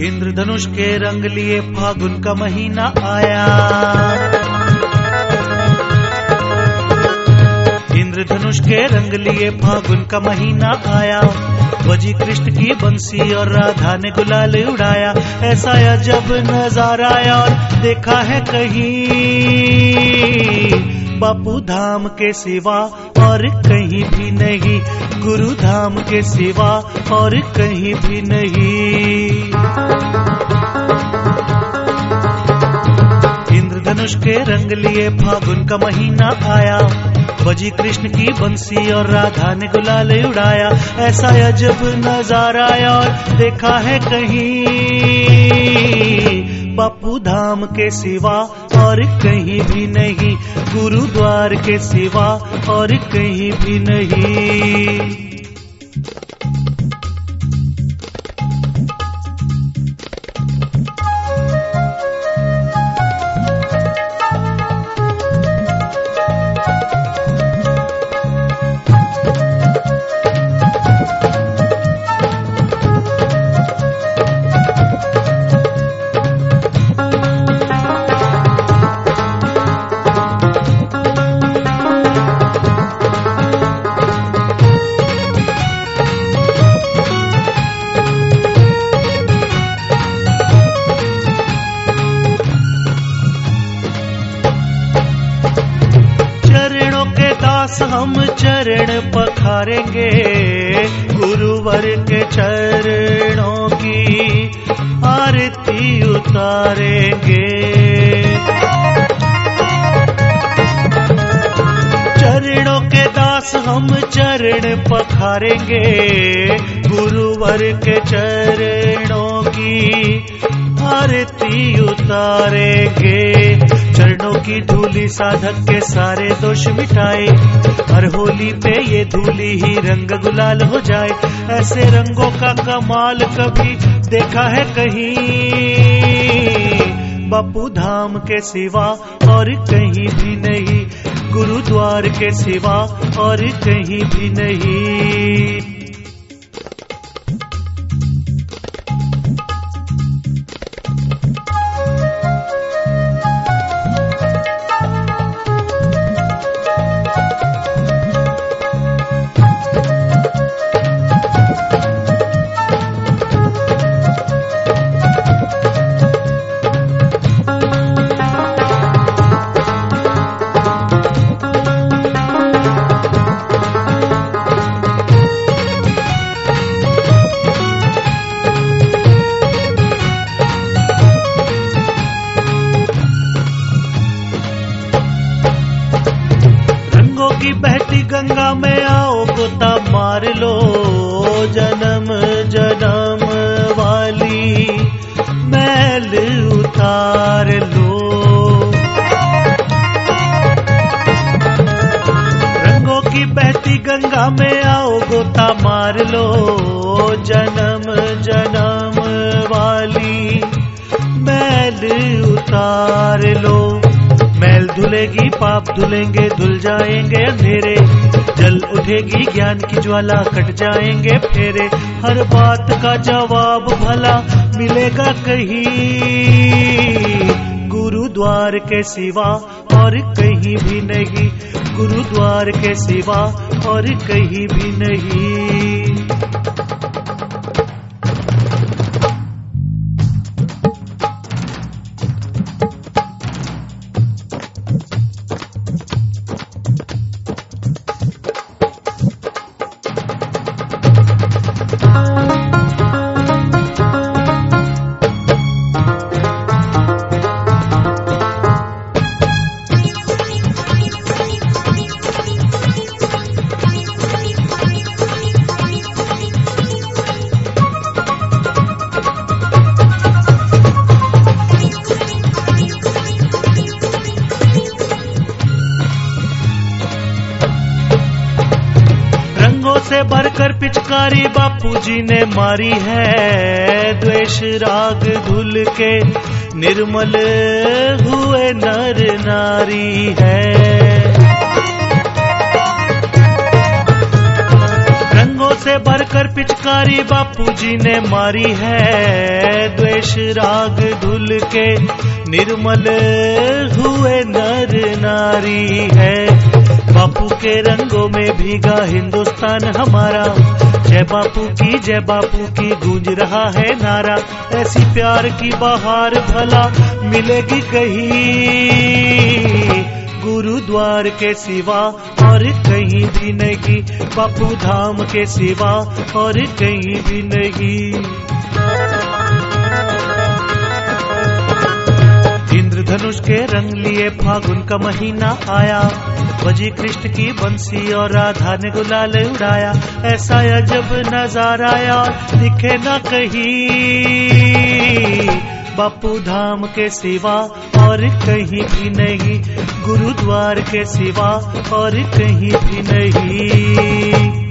इंद्रधनुष के रंग लिए फागुन का महीना आया। इंद्रधनुष के रंग लिए फागुन का महीना आया। बजी कृष्ण की बंसी और राधा ने गुलाल उड़ाया। ऐसा जब नज़ारा और देखा है कहीं। बापू धाम के सिवा और कहीं भी नहीं, गुरु धाम के सिवा और कहीं भी नहीं। इंद्रधनुष के रंग लिए फागुन का महीना आया बजी कृष्ण की बंसी और राधा ने गुलाल उड़ाया, ऐसा अजब नज़ारा और देखा है कहीं। बापू धाम के सिवा और कहीं भी नहीं, गुरुद्वार के सिवा और कहीं भी नहीं। दास हम चरण पखारेंगे गुरुवर के चरणों की आरती उतारेंगे। चरणों के दास हम चरण पखारेंगे गुरुवर के चरणों की आरती उतारेंगे। की धूली साधक के सारे दोष मिटाए। हर होली पे ये धूली ही रंग गुलाल हो जाए। ऐसे रंगों का कमाल कभी देखा है कहीं। बापू धाम के सिवा और कहीं भी नहीं। गुरुद्वार के सिवा और कहीं भी नहीं। की गंगा में आओ गोता मार लो जन्म जन्म वाली मैल उतार धुलेगी पाप धुलेंगे, धुल जाएँगे अंधेरे। जल उठेगी, ज्ञान की ज्वाला कट जाएँगे फेरे। हर बात का जवाब भला मिलेगा कहीं। गुरुद्वार के सिवा और कहीं भी नहीं। गुरुद्वार के सिवा और कहीं भी नहीं। से भरकर पिचकारी बापू जी ने मारी है द्वेष राग धुल के। निर्मल हुए नर नारी है। रंगों से भरकर पिचकारी बापू जी ने मारी है द्वेष राग धुल के। निर्मल हुए नर नारी है। बापू के रंगों में भीगा हिंदुस्तान हमारा। जय बापू की, जय बापू की गूंज रहा है नारा। ऐसी प्यार की बहार भला मिलेगी कहीं। गुरुद्वार के सिवा और कहीं भी नहीं, बापू धाम के सिवा और कहीं भी नहीं। इंद्रधनुष के रंग लिए फागुन का महीना आया। बजी कृष्ण की बंसी और राधा ने गुलाल उड़ाया। ऐसा अजब नज़ारा यार दिखे न कहीं। बापू धाम के सिवा और कहीं भी नहीं। गुरुद्वार के सिवा और कहीं भी नहीं।